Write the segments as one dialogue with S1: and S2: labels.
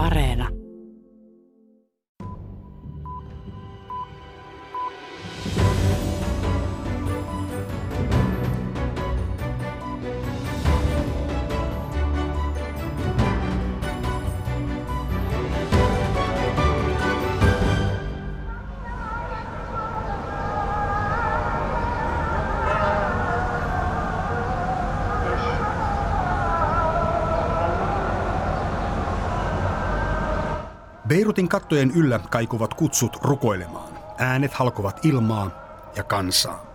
S1: Areena.
S2: Beirutin kattojen yllä kaikuvat kutsut rukoilemaan. Äänet halkovat ilmaa ja kansaa.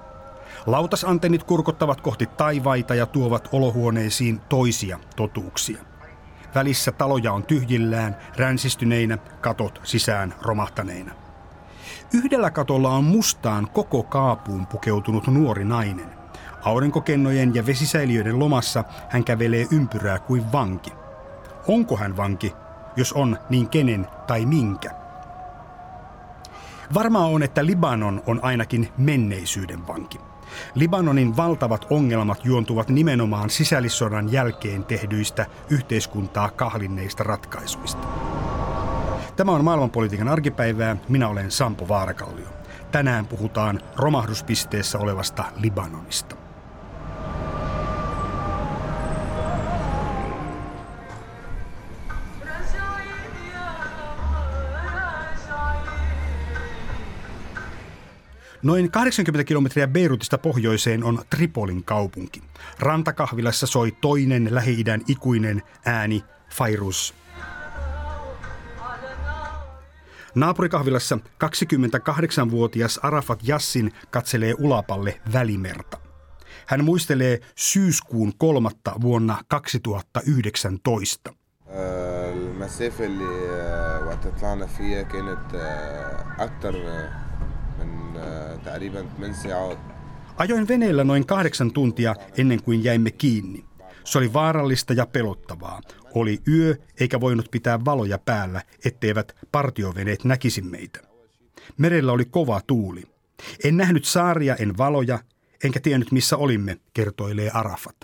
S2: Lautasantennit kurkottavat kohti taivaita ja tuovat olohuoneisiin toisia totuuksia. Välissä taloja on tyhjillään, ränsistyneinä, katot sisään romahtaneina. Yhdellä katolla on mustaan koko kaapuun pukeutunut nuori nainen. Aurinkokennojen ja vesisäiliöiden lomassa hän kävelee ympyrää kuin vanki. Onko hän vanki jos on, niin kenen tai minkä. Varmaa on, että Libanon on ainakin menneisyyden vanki. Libanonin valtavat ongelmat juontuvat nimenomaan sisällissodan jälkeen tehdyistä yhteiskuntaa kahlinneista ratkaisuista. Tämä on maailmanpolitiikan arkipäivää. Minä olen Sampo Vaarakallio. Tänään puhutaan romahduspisteessä olevasta Libanonista. Noin 80 kilometriä Beirutista pohjoiseen on Tripolin kaupunki. Rantakahvilassa soi toinen Lähi-idän ikuinen ääni Fairuz. Naapurikahvilassa 28-vuotias Arafat Jassin katselee ulapalle Välimerta. Hän muistelee syyskuun kolmatta vuonna 2019. المسافة اللي وقت طلعنا فيها كانت أكثر تقريبا 8 ساعات. Ajoin veneellä noin kahdeksan tuntia ennen kuin jäimme kiinni. Se oli vaarallista ja pelottavaa. Oli yö eikä voinut pitää valoja päällä, etteivät partioveneet näkisi meitä. Merellä oli kova tuuli. En nähnyt saaria, en valoja, enkä tiennyt missä olimme, kertoilee Arafat.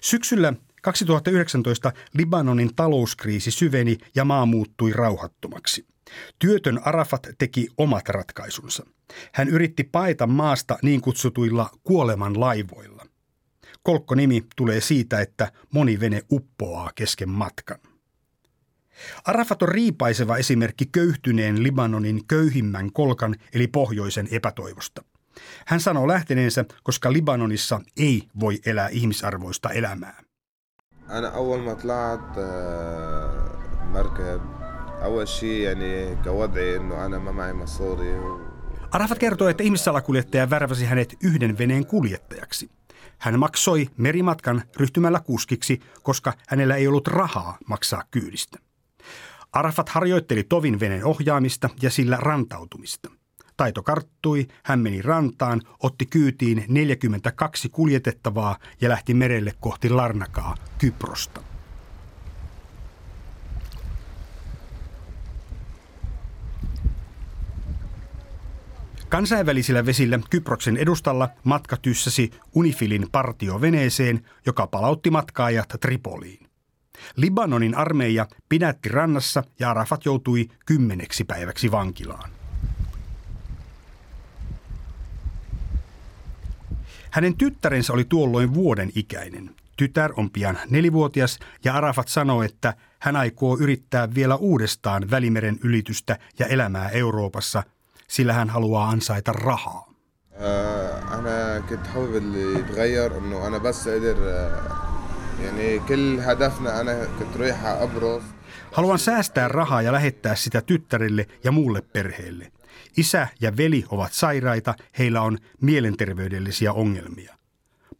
S2: Syksyllä 2019 Libanonin talouskriisi syveni ja maa muuttui rauhattomaksi. Työtön Arafat teki omat ratkaisunsa. Hän yritti paeta maasta niin kutsutuilla kuoleman laivoilla. Kolkkonimi tulee siitä, että moni vene uppoaa kesken matkan. Arafat on riipaiseva esimerkki köyhtyneen Libanonin köyhimmän kolkan eli pohjoisen epätoivosta. Hän sanoo lähteneensä, koska Libanonissa ei voi elää ihmisarvoista elämää. أنا أول ما طلعت مركب أول شيء يعني كوضعي إنه أنا ما معي مصاري Arafat kertoo, että ihmissalakuljettaja värväsi hänet yhden veneen kuljettajaksi. Hän maksoi merimatkan ryhtymällä kuskiksi, koska hänellä ei ollut rahaa maksaa kyydistä. Arafat harjoitteli tovin veneen ohjaamista ja sillä rantautumista. Taito karttui, hän meni rantaan, otti kyytiin 42 kuljetettavaa ja lähti merelle kohti Larnakaa, Kyprosta. Kansainvälisillä vesillä Kyproksen edustalla matka tyssäsi Unifilin partioveneeseen, joka palautti matkaajat Tripoliin. Libanonin armeija pidätti rannassa ja Arafat joutui kymmeneksi päiväksi vankilaan. Hänen tyttärensä oli tuolloin vuoden ikäinen. Tytär on pian nelivuotias ja Arafat sanoi, että hän aikoo yrittää vielä uudestaan Välimeren ylitystä ja elämää Euroopassa – sillä hän haluaa ansaita rahaa. Haluan säästää rahaa ja lähettää sitä tyttärelle ja muulle perheelle. Isä ja veli ovat sairaita, heillä on mielenterveydellisiä ongelmia.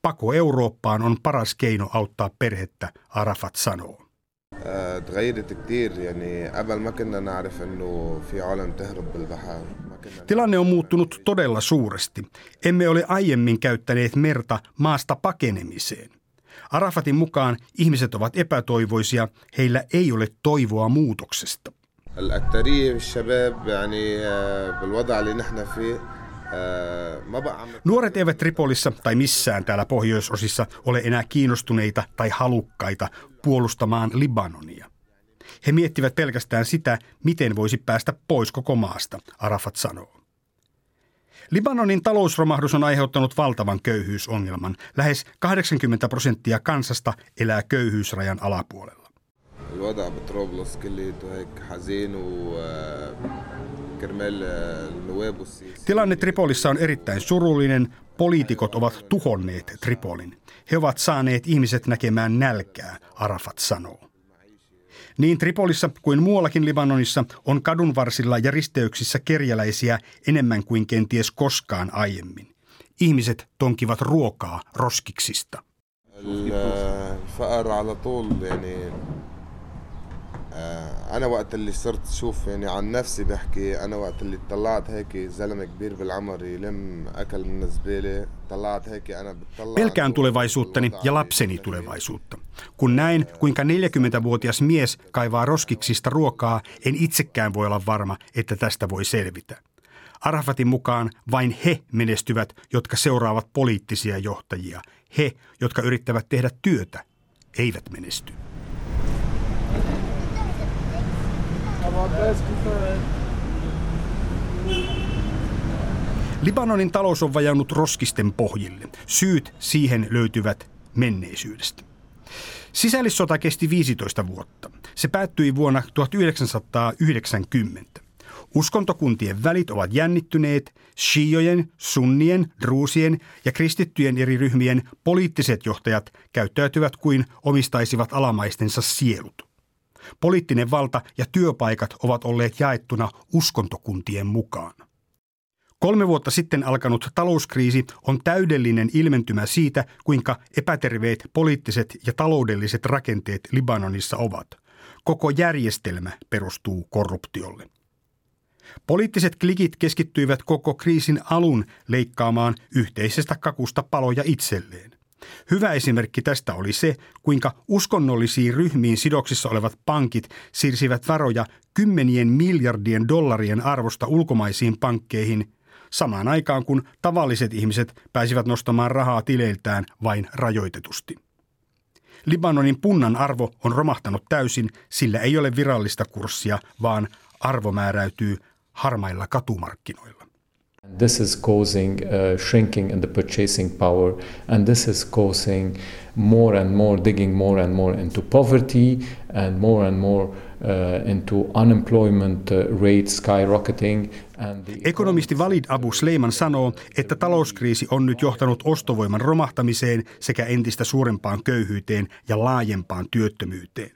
S2: Pako Eurooppaan on paras keino auttaa perhettä, Arafat sanoo. تغيرت كتير يعني قبل ما كنا نعرف انه في عالم تهرب بالبحر Tilanne on muuttunut todella suuresti. Emme ole aiemmin käyttäneet merta maasta pakenemiseen. Arafatin mukaan ihmiset ovat epätoivoisia, heillä ei ole toivoa muutoksesta. Nuoret eivät Tripolissa tai missään täällä pohjoisosissa ole enää kiinnostuneita tai halukkaita puolustamaan Libanonia. He miettivät pelkästään sitä, miten voisi päästä pois koko maasta, Arafat sanoo. Libanonin talousromahdus on aiheuttanut valtavan köyhyysongelman. Lähes 80 prosenttia kansasta elää köyhyysrajan alapuolella. Tilanne Tripolissa on erittäin surullinen. Poliitikot ovat tuhonneet Tripolin. He ovat saaneet ihmiset näkemään nälkää, Arafat sanoo. Niin Tripolissa kuin muuallakin Libanonissa on kadunvarsilla ja risteyksissä kerjäläisiä enemmän kuin kenties koskaan aiemmin. Ihmiset tonkivat ruokaa roskiksista. انا وقت اللي صرت شوف يعني عن نفسي بحكي انا وقت اللي طلعت هيك زلمه كبير بالعمر يلم اكل من الزباله طلعت هيك انا بتطلع Pelkään tulevaisuuttani ja lapseni tulevaisuutta. Kun näin, kuinka 40-vuotias mies kaivaa roskiksista ruokaa, en itsekään voi olla varma, että tästä voi selvitä. Arafatin mukaan vain he menestyvät, jotka seuraavat poliittisia johtajia. He, jotka yrittävät tehdä työtä, eivät menesty. Libanonin talous on vajannut roskisten pohjille. Syyt siihen löytyvät menneisyydestä. Sisällissota kesti 15 vuotta. Se päättyi vuonna 1990. Uskontokuntien välit ovat jännittyneet, shiojen, sunnien, druusien ja kristittyjen eri ryhmien poliittiset johtajat käyttäytyvät kuin omistaisivat alamaistensa sielut. Poliittinen valta ja työpaikat ovat olleet jaettuna uskontokuntien mukaan. Kolme vuotta sitten alkanut talouskriisi on täydellinen ilmentymä siitä, kuinka epäterveet poliittiset ja taloudelliset rakenteet Libanonissa ovat. Koko järjestelmä perustuu korruptiolle. Poliittiset klikit keskittyivät koko kriisin alun leikkaamaan yhteisestä kakusta paloja itselleen. Hyvä esimerkki tästä oli se, kuinka uskonnollisiin ryhmiin sidoksissa olevat pankit siirsivät varoja kymmenien miljardien dollarien arvosta ulkomaisiin pankkeihin samaan aikaan kun tavalliset ihmiset pääsivät nostamaan rahaa tileiltään vain rajoitetusti. Libanonin punnan arvo on romahtanut täysin, sillä ei ole virallista kurssia, vaan arvo määräytyy harmailla katumarkkinoilla.
S1: This is causing uh, shrinking in the purchasing power, and this is causing more and more digging more and more into poverty and more and more uh, into unemployment uh, rates skyrocketing.
S2: Ekonomisti Valid Abu Sleiman sanoo, että talouskriisi on nyt johtanut ostovoiman romahtamiseen sekä entistä suurempaan köyhyyteen ja laajempaan työttömyyteen.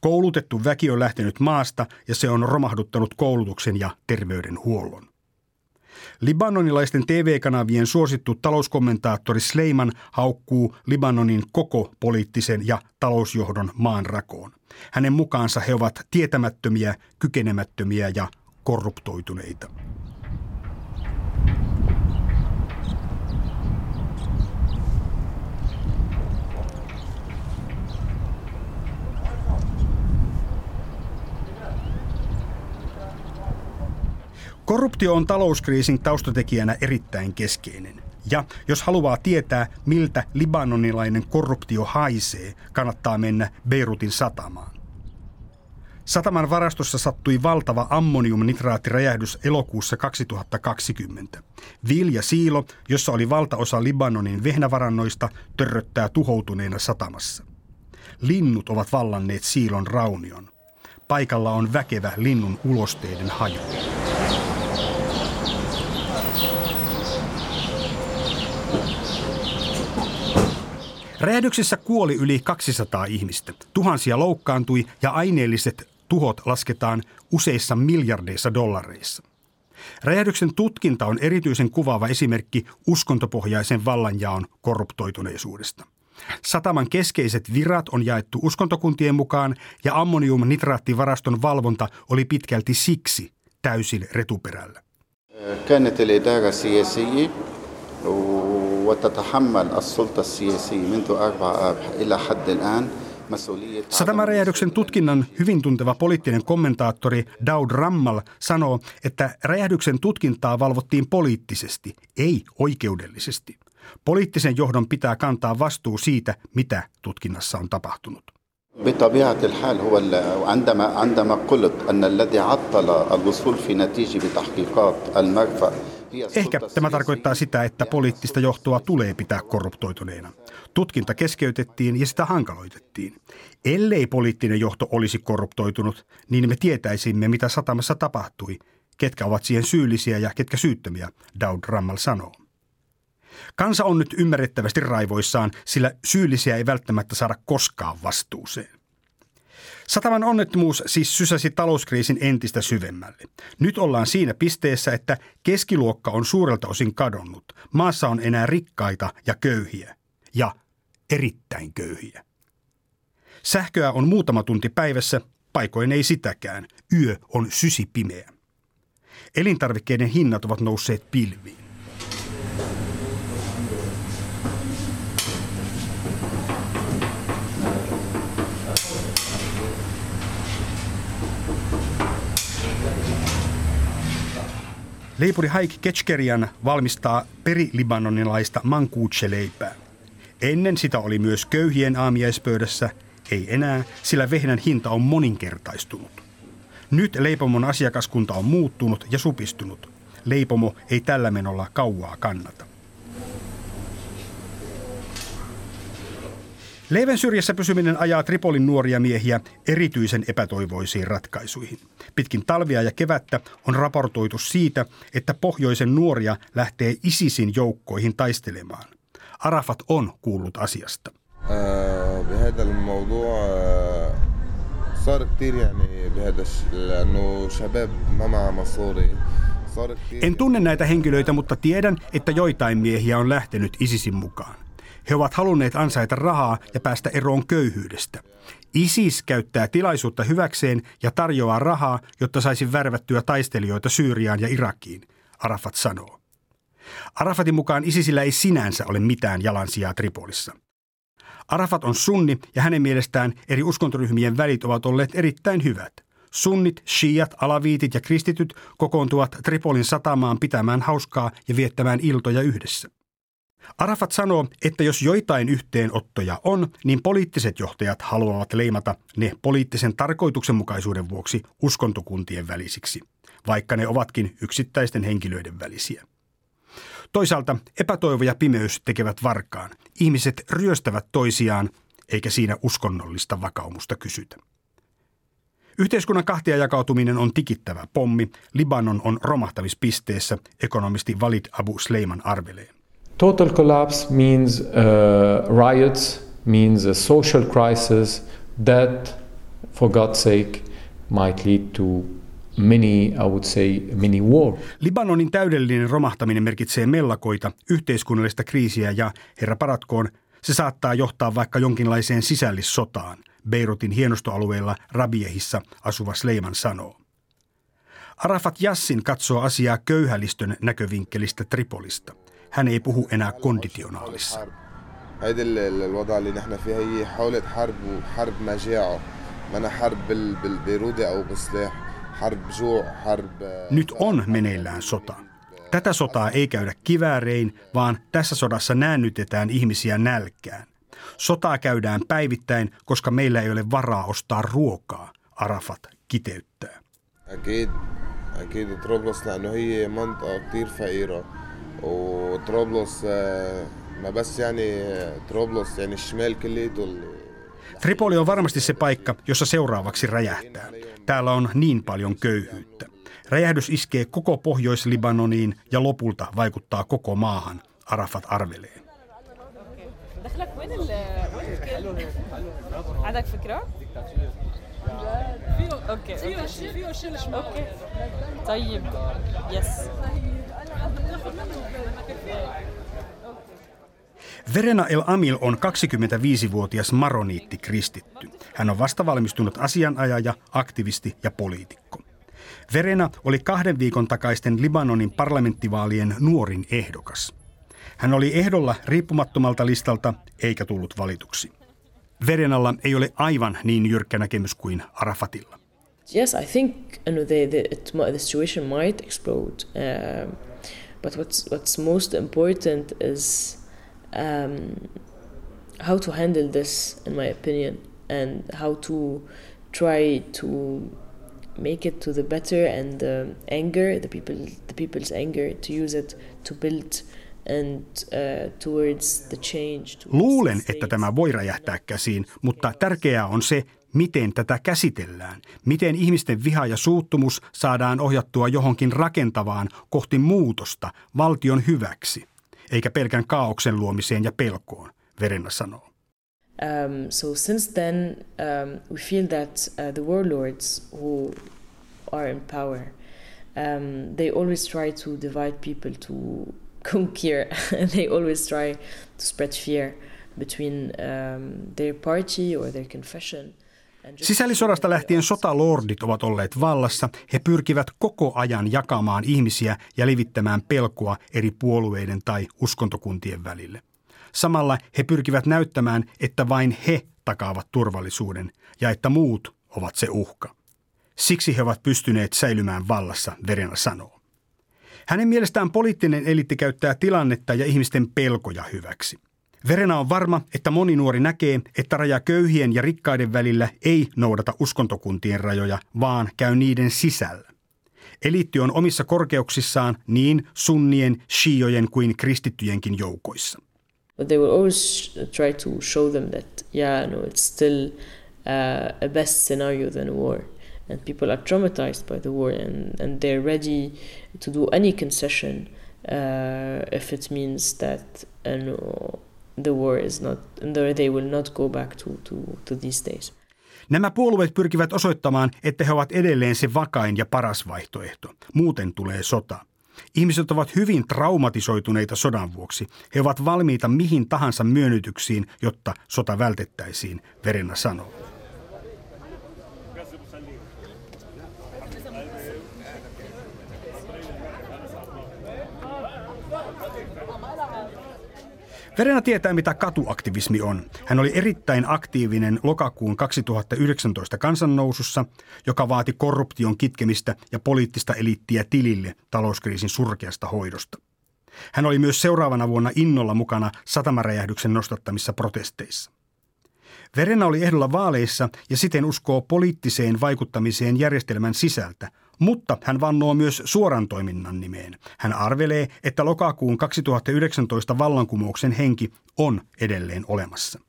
S2: Koulutettu väki on lähtenyt maasta ja se on romahduttanut koulutuksen ja terveydenhuollon. Libanonilaisten TV-kanavien suosittu talouskommentaattori Sleiman haukkuu Libanonin koko poliittisen ja talousjohdon maanrakoon. Hänen mukaansa he ovat tietämättömiä, kykenemättömiä ja korruptoituneita. Korruptio on talouskriisin taustatekijänä erittäin keskeinen. Ja jos haluaa tietää, miltä libanonilainen korruptio haisee, kannattaa mennä Beirutin satamaan. Sataman varastossa sattui valtava ammoniumnitraattiräjähdys elokuussa 2020. Vilja Siilo, jossa oli valtaosa Libanonin vehnävarannoista, törröttää tuhoutuneena satamassa. Linnut ovat vallanneet Siilon raunion. Paikalla on väkevä linnun ulosteiden haju. Räjähdyksessä kuoli yli 200 ihmistä. Tuhansia loukkaantui ja aineelliset tuhot lasketaan useissa miljardeissa dollareissa. Räjähdyksen tutkinta on erityisen kuvaava esimerkki uskontopohjaisen vallanjaon korruptoituneisuudesta. Sataman keskeiset virat on jaettu uskontokuntien mukaan ja ammoniumnitraattivaraston valvonta oli pitkälti siksi täysin retuperällä. كانت الإدارة السياسية وتتحمل السلطة السياسية منذ أربع آب إلى حد الآن Satamaräjähdyksen tutkinnan hyvin tunteva poliittinen kommentaattori Daud Rammal sanoo, että räjähdyksen tutkintaa valvottiin poliittisesti, ei oikeudellisesti. Poliittisen johdon pitää kantaa vastuu siitä, mitä tutkinnassa on tapahtunut.
S3: بطبيعة الحال هو عندما عندما قلت أن الذي عطل الوصول في نتيجة بتحقيقات المرفأ
S2: Ehkä tämä tarkoittaa sitä, että poliittista johtoa tulee pitää korruptoituneena. Tutkinta keskeytettiin ja sitä hankaloitettiin. Ellei poliittinen johto olisi korruptoitunut, niin me tietäisimme, mitä satamassa tapahtui, ketkä ovat siihen syyllisiä ja ketkä syyttömiä, Daud Rammal sanoo. Kansa on nyt ymmärrettävästi raivoissaan, sillä syyllisiä ei välttämättä saada koskaan vastuuseen. Sataman onnettomuus siis sysäsi talouskriisin entistä syvemmälle. Nyt ollaan siinä pisteessä, että keskiluokka on suurelta osin kadonnut. Maassa on enää rikkaita ja köyhiä. Ja erittäin köyhiä. Sähköä on muutama tunti päivässä, paikoin ei sitäkään. Yö on sysipimeä. Elintarvikkeiden hinnat ovat nousseet pilviin. Leipuri Haik Ketchkerian valmistaa perilibanonilaista mankuutseleipää. Ennen sitä oli myös köyhien aamiaispöydässä, ei enää, sillä vehnän hinta on moninkertaistunut. Nyt leipomon asiakaskunta on muuttunut ja supistunut. Leipomo ei tällä menolla kauaa kannata. Leivän syrjässä pysyminen ajaa Tripolin nuoria miehiä erityisen epätoivoisiin ratkaisuihin. Pitkin talvia ja kevättä on raportoitu siitä, että pohjoisen nuoria lähtee ISISin joukkoihin taistelemaan. Arafat on kuullut asiasta. En tunne näitä henkilöitä, mutta tiedän, että joitain miehiä on lähtenyt ISISin mukaan. He ovat halunneet ansaita rahaa ja päästä eroon köyhyydestä. ISIS käyttää tilaisuutta hyväkseen ja tarjoaa rahaa, jotta saisi värvättyä taistelijoita Syyriaan ja Irakiin, Arafat sanoo. Arafatin mukaan ISISillä ei sinänsä ole mitään jalansijaa Tripolissa. Arafat on sunni ja hänen mielestään eri uskontoryhmien välit ovat olleet erittäin hyvät. Sunnit, shiat, alaviitit ja kristityt kokoontuvat Tripolin satamaan pitämään hauskaa ja viettämään iltoja yhdessä. Arafat sanoo, että jos joitain yhteenottoja on, niin poliittiset johtajat haluavat leimata ne poliittisen tarkoituksenmukaisuuden vuoksi uskontokuntien välisiksi, vaikka ne ovatkin yksittäisten henkilöiden välisiä. Toisaalta epätoivo ja pimeys tekevät varkaan. Ihmiset ryöstävät toisiaan, eikä siinä uskonnollista vakaumusta kysytä. Yhteiskunnan kahtia jakautuminen on tikittävä pommi. Libanon on romahtamispisteessä, ekonomisti Walid Abu Sleiman arvelee.
S1: Total collapse means uh, riots, means a social crisis that, for God's sake, might lead to many, I would say, many war.
S2: Libanonin täydellinen romahtaminen merkitsee mellakoita, yhteiskunnallista kriisiä ja, herra paratkoon, se saattaa johtaa vaikka jonkinlaiseen sisällissotaan, Beirutin hienostoalueella Rabiehissa asuva Sleiman sanoo. Arafat Jassin katsoo asiaa köyhälistön näkövinkkelistä Tripolista. Hän ei puhu enää konditionaalissa. هيدي الوضع اللي نحن فيه هي حولة حرب وحرب مجاعة ما حرب بالبيرودة أو بسلاح حرب جوع حرب Nyt on meneillään sota. Tätä sotaa ei käydä kiväärein, vaan tässä sodassa näännytetään ihmisiä nälkään. Sotaa käydään päivittäin, koska meillä ei ole varaa ostaa ruokaa, Arafat kiteyttää. أكيد أكيد طرابلس لأنه هي منطقة كتير فقيرة وطرابلس ما بس يعني طرابلس يعني الشمال كليته Tripoli on varmasti se paikka, jossa seuraavaksi räjähtää. Täällä on niin paljon köyhyyttä. Räjähdys iskee koko Pohjois-Libanoniin ja lopulta vaikuttaa koko maahan, Arafat arvelee. Verena El Amil on 25-vuotias maroniitti kristitty. Hän on vastavalmistunut asianajaja, aktivisti ja poliitikko. Verena oli kahden viikon takaisten Libanonin parlamenttivaalien nuorin ehdokas. Hän oli ehdolla riippumattomalta listalta eikä tullut valituksi. Verenalla ei ole aivan niin jyrkkä näkemys kuin Arafatilla.
S4: Yes, I think you know, the, the, the situation might explode. Uh, but what's, what's most important is um, how to handle this, in my opinion. and how to try to make it to the better and the anger the people the people's anger to use it to build and uh, towards the change. Towards
S2: Luulen, että tämä voi räjähtää käsiin, mutta tärkeää on se, miten tätä käsitellään. Miten ihmisten viha ja suuttumus saadaan ohjattua johonkin rakentavaan kohti muutosta valtion hyväksi, eikä pelkän kaauksen luomiseen ja pelkoon, Verena sanoo.
S4: Um, so since then, um, we feel that uh, the warlords who are in power, um, they always try to divide people to conquer, they always try to spread fear between um, their party or their confession.
S2: Sisällissodasta lähtien sotalordit ovat olleet vallassa. He pyrkivät koko ajan jakamaan ihmisiä ja levittämään pelkoa eri puolueiden tai uskontokuntien välille. Samalla he pyrkivät näyttämään, että vain he takaavat turvallisuuden ja että muut ovat se uhka. Siksi he ovat pystyneet säilymään vallassa, Verena sanoo. Hänen mielestään poliittinen eliitti käyttää tilannetta ja ihmisten pelkoja hyväksi. Verena on varma, että moni nuori näkee, että raja köyhien ja rikkaiden välillä ei noudata uskontokuntien rajoja, vaan käy niiden sisällä. Eliitti on omissa korkeuksissaan niin sunnien, shiojen kuin kristittyjenkin joukoissa.
S4: But they will always try to show them that, yeah, no, it's still uh, a best scenario than war. And people are traumatized by the war and, and they're ready to do any concession uh, if it means that uh, the war is not, they will not go back to, to, to these days.
S2: Nämä puolueet pyrkivät osoittamaan, että he ovat edelleen se vakain ja paras vaihtoehto. Muuten tulee sota. Ihmiset ovat hyvin traumatisoituneita sodan vuoksi. He ovat valmiita mihin tahansa myönnytyksiin, jotta sota vältettäisiin, Verena sanoo. Verena tietää, mitä katuaktivismi on. Hän oli erittäin aktiivinen lokakuun 2019 kansannousussa, joka vaati korruption kitkemistä ja poliittista eliittiä tilille talouskriisin surkeasta hoidosta. Hän oli myös seuraavana vuonna innolla mukana satamaräjähdyksen nostattamissa protesteissa. Verena oli ehdolla vaaleissa ja siten uskoo poliittiseen vaikuttamiseen järjestelmän sisältä, mutta hän vannoo myös suoran toiminnan nimeen. Hän arvelee, että lokakuun 2019 vallankumouksen henki on edelleen olemassa.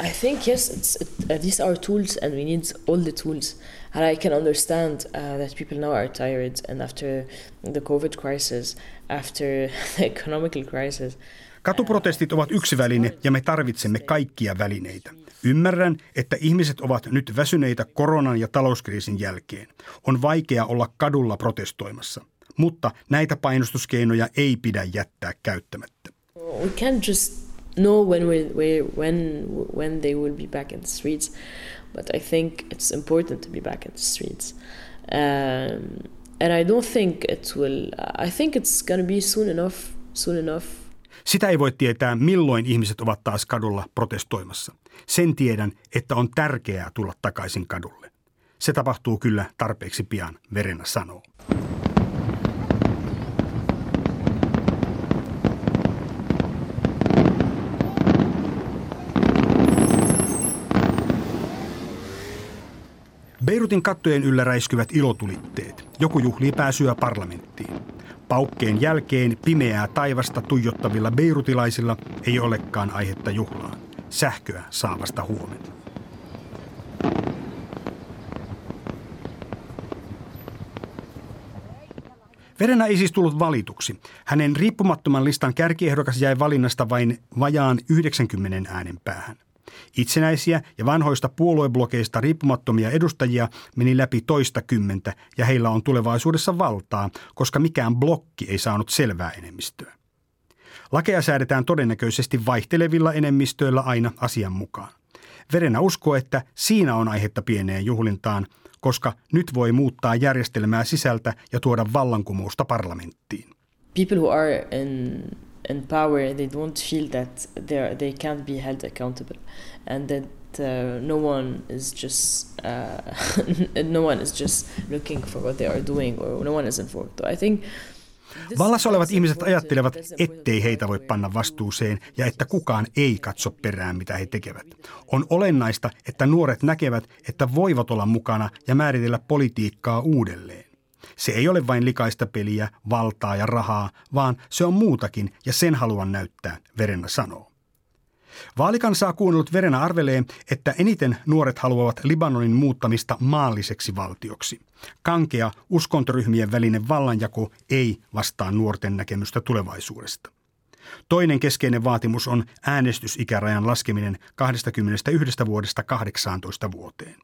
S4: I think yes, it's, it, uh, these are tools, and we need all the tools. And I can understand uh, that people now are tired, and after the COVID crisis, after the economical crisis,
S2: Katuprotestit ovat yksi väline ja me tarvitsemme kaikkia välineitä. Ymmärrän, että ihmiset ovat nyt väsyneitä koronan ja talouskriisin jälkeen. On vaikea olla kadulla protestoimassa, mutta näitä painostuskeinoja ei pidä jättää käyttämättä.
S4: we can't just know when we, when when they will be back in the streets, but I think it's important to be back in the streets. Um, and I don't think it will. I think it's gonna be soon enough. Soon enough.
S2: Sitä ei voi tietää, milloin ihmiset ovat taas kadulla protestoimassa. Sen tiedän, että on tärkeää tulla takaisin kadulle. Se tapahtuu kyllä tarpeeksi pian, Verena sanoo. Beirutin kattojen yllä räiskyvät ilotulitteet. Joku juhlii pääsyä parlamenttiin. Paukkeen jälkeen pimeää taivasta tuijottavilla beirutilaisilla ei olekaan aihetta juhlaan. Sähköä saa vasta huomenna. Verena ei siis tullut valituksi. Hänen riippumattoman listan kärkiehdokas jäi valinnasta vain vajaan 90 äänen päähän. Itsenäisiä ja vanhoista puolueblokeista riippumattomia edustajia meni läpi toista kymmentä ja heillä on tulevaisuudessa valtaa, koska mikään blokki ei saanut selvää enemmistöä. Lakeja säädetään todennäköisesti vaihtelevilla enemmistöillä aina asian mukaan. Verena uskoo, että siinä on aihetta pieneen juhlintaan, koska nyt voi muuttaa järjestelmää sisältä ja tuoda vallankumousta parlamenttiin.
S4: People who are in in power, they don't feel that they they can't be held accountable, and that uh, no one is just uh, no one is just looking for what they are doing, or no one is informed. So I think
S2: Vallassa olevat ihmiset ajattelevat, ettei heitä voi panna vastuuseen ja että kukaan ei katso perään, mitä he tekevät. On olennaista, että nuoret näkevät, että voivat olla mukana ja määritellä politiikkaa uudelleen. Se ei ole vain likaista peliä, valtaa ja rahaa, vaan se on muutakin ja sen haluan näyttää, Verenä sanoo. Vaalikansaa kuunnellut Verena arvelee, että eniten nuoret haluavat Libanonin muuttamista maalliseksi valtioksi. Kankea uskontoryhmien välinen vallanjako ei vastaa nuorten näkemystä tulevaisuudesta. Toinen keskeinen vaatimus on äänestysikärajan laskeminen 21 vuodesta 18 vuoteen.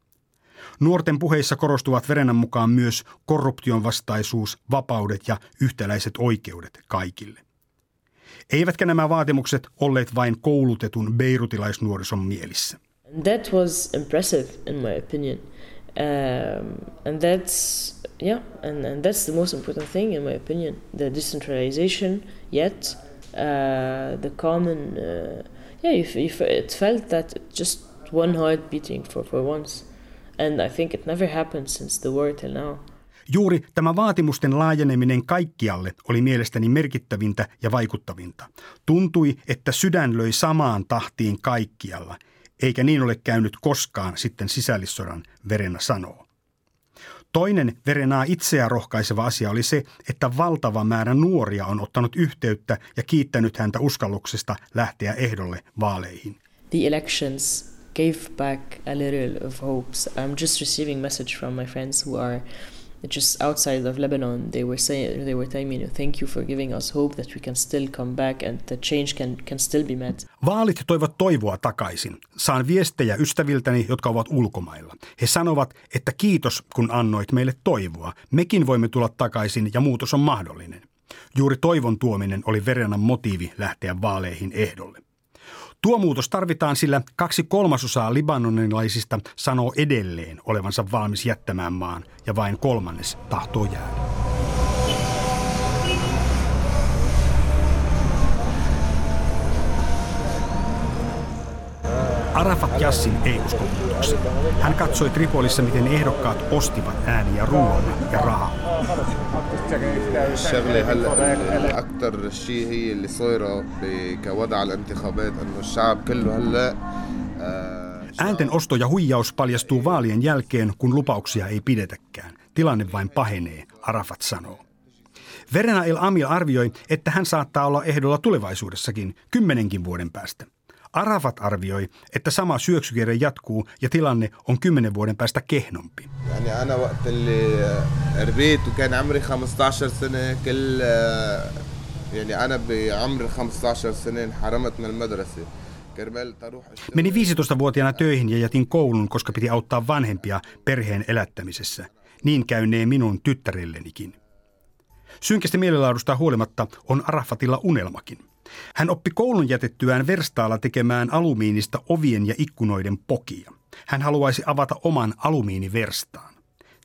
S2: Nuorten puheissa korostuvat Verenän mukaan myös korruption vastaisuus, vapaudet ja yhtäläiset oikeudet kaikille. Eivätkä nämä vaatimukset olleet vain koulutetun beirutilaisnuorison mielissä.
S4: That was impressive in my opinion. Um, and that's yeah, and, and that's the most important thing in my opinion. The decentralization, yet uh, the common uh, yeah, if, if it felt that just one heart beating for, for once. And I think it never happened since the war till now.
S2: Juuri tämä vaatimusten laajeneminen kaikkialle oli mielestäni merkittävintä ja vaikuttavinta. Tuntui, että sydän löi samaan tahtiin kaikkialla, eikä niin ole käynyt koskaan sitten sisällissodan, Verena sanoo. Toinen Verenaa itseä rohkaiseva asia oli se, että valtava määrä nuoria on ottanut yhteyttä ja kiittänyt häntä uskalluksesta lähteä ehdolle vaaleihin.
S4: The elections gave back a little of hopes. I'm just receiving message from my friends who are just outside of Lebanon, they were saying they were telling me, you know, "Thank you for giving us hope that we can still come back and the change can can still be met."
S2: Vaalit toivat toivoa takaisin. Saan viestejä ystäviltäni, jotka ovat ulkomailla. He sanovat, että kiitos, kun annoit meille toivoa. Mekin voimme tulla takaisin ja muutos on mahdollinen. Juuri toivon tuominen oli Verenan motiivi lähteä vaaleihin ehdolle. Tuo muutos tarvitaan, sillä kaksi kolmasosaa libanonilaisista sanoo edelleen olevansa valmis jättämään maan ja vain kolmannes tahtoo jäädä. Arafat Jassin ei usko. Hän katsoi Tripolissa, miten ehdokkaat ostivat ääniä ruoalla ja rahaa. الشغله هلا اكثر شيء هي اللي صايره كوضع الانتخابات انه الشعب كله هلا Äänten osto ja huijaus paljastuu vaalien jälkeen, kun lupauksia ei pidetäkään. Tilanne vain pahenee, Arafat sanoo. Verena El Amil arvioi, että hän saattaa olla ehdolla tulevaisuudessakin, kymmenenkin vuoden päästä. Arafat arvioi, että sama syöksykierre jatkuu ja tilanne on kymmenen vuoden päästä kehnompi. Meni 15-vuotiaana töihin ja jätin koulun, koska piti auttaa vanhempia perheen elättämisessä. Niin käynee minun tyttärellenikin. Synkästä mielenlaadusta huolimatta on Arafatilla unelmakin. Hän oppi koulun jätettyään verstaalla tekemään alumiinista ovien ja ikkunoiden pokia. Hän haluaisi avata oman alumiiniverstaan.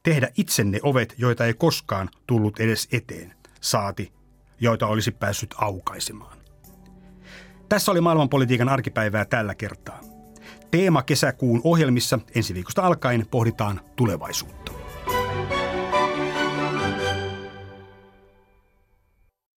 S2: Tehdä itsenne ovet, joita ei koskaan tullut edes eteen, saati, joita olisi päässyt aukaisemaan. Tässä oli maailmanpolitiikan arkipäivää tällä kertaa. Teema kesäkuun ohjelmissa ensi viikosta alkaen pohditaan tulevaisuutta.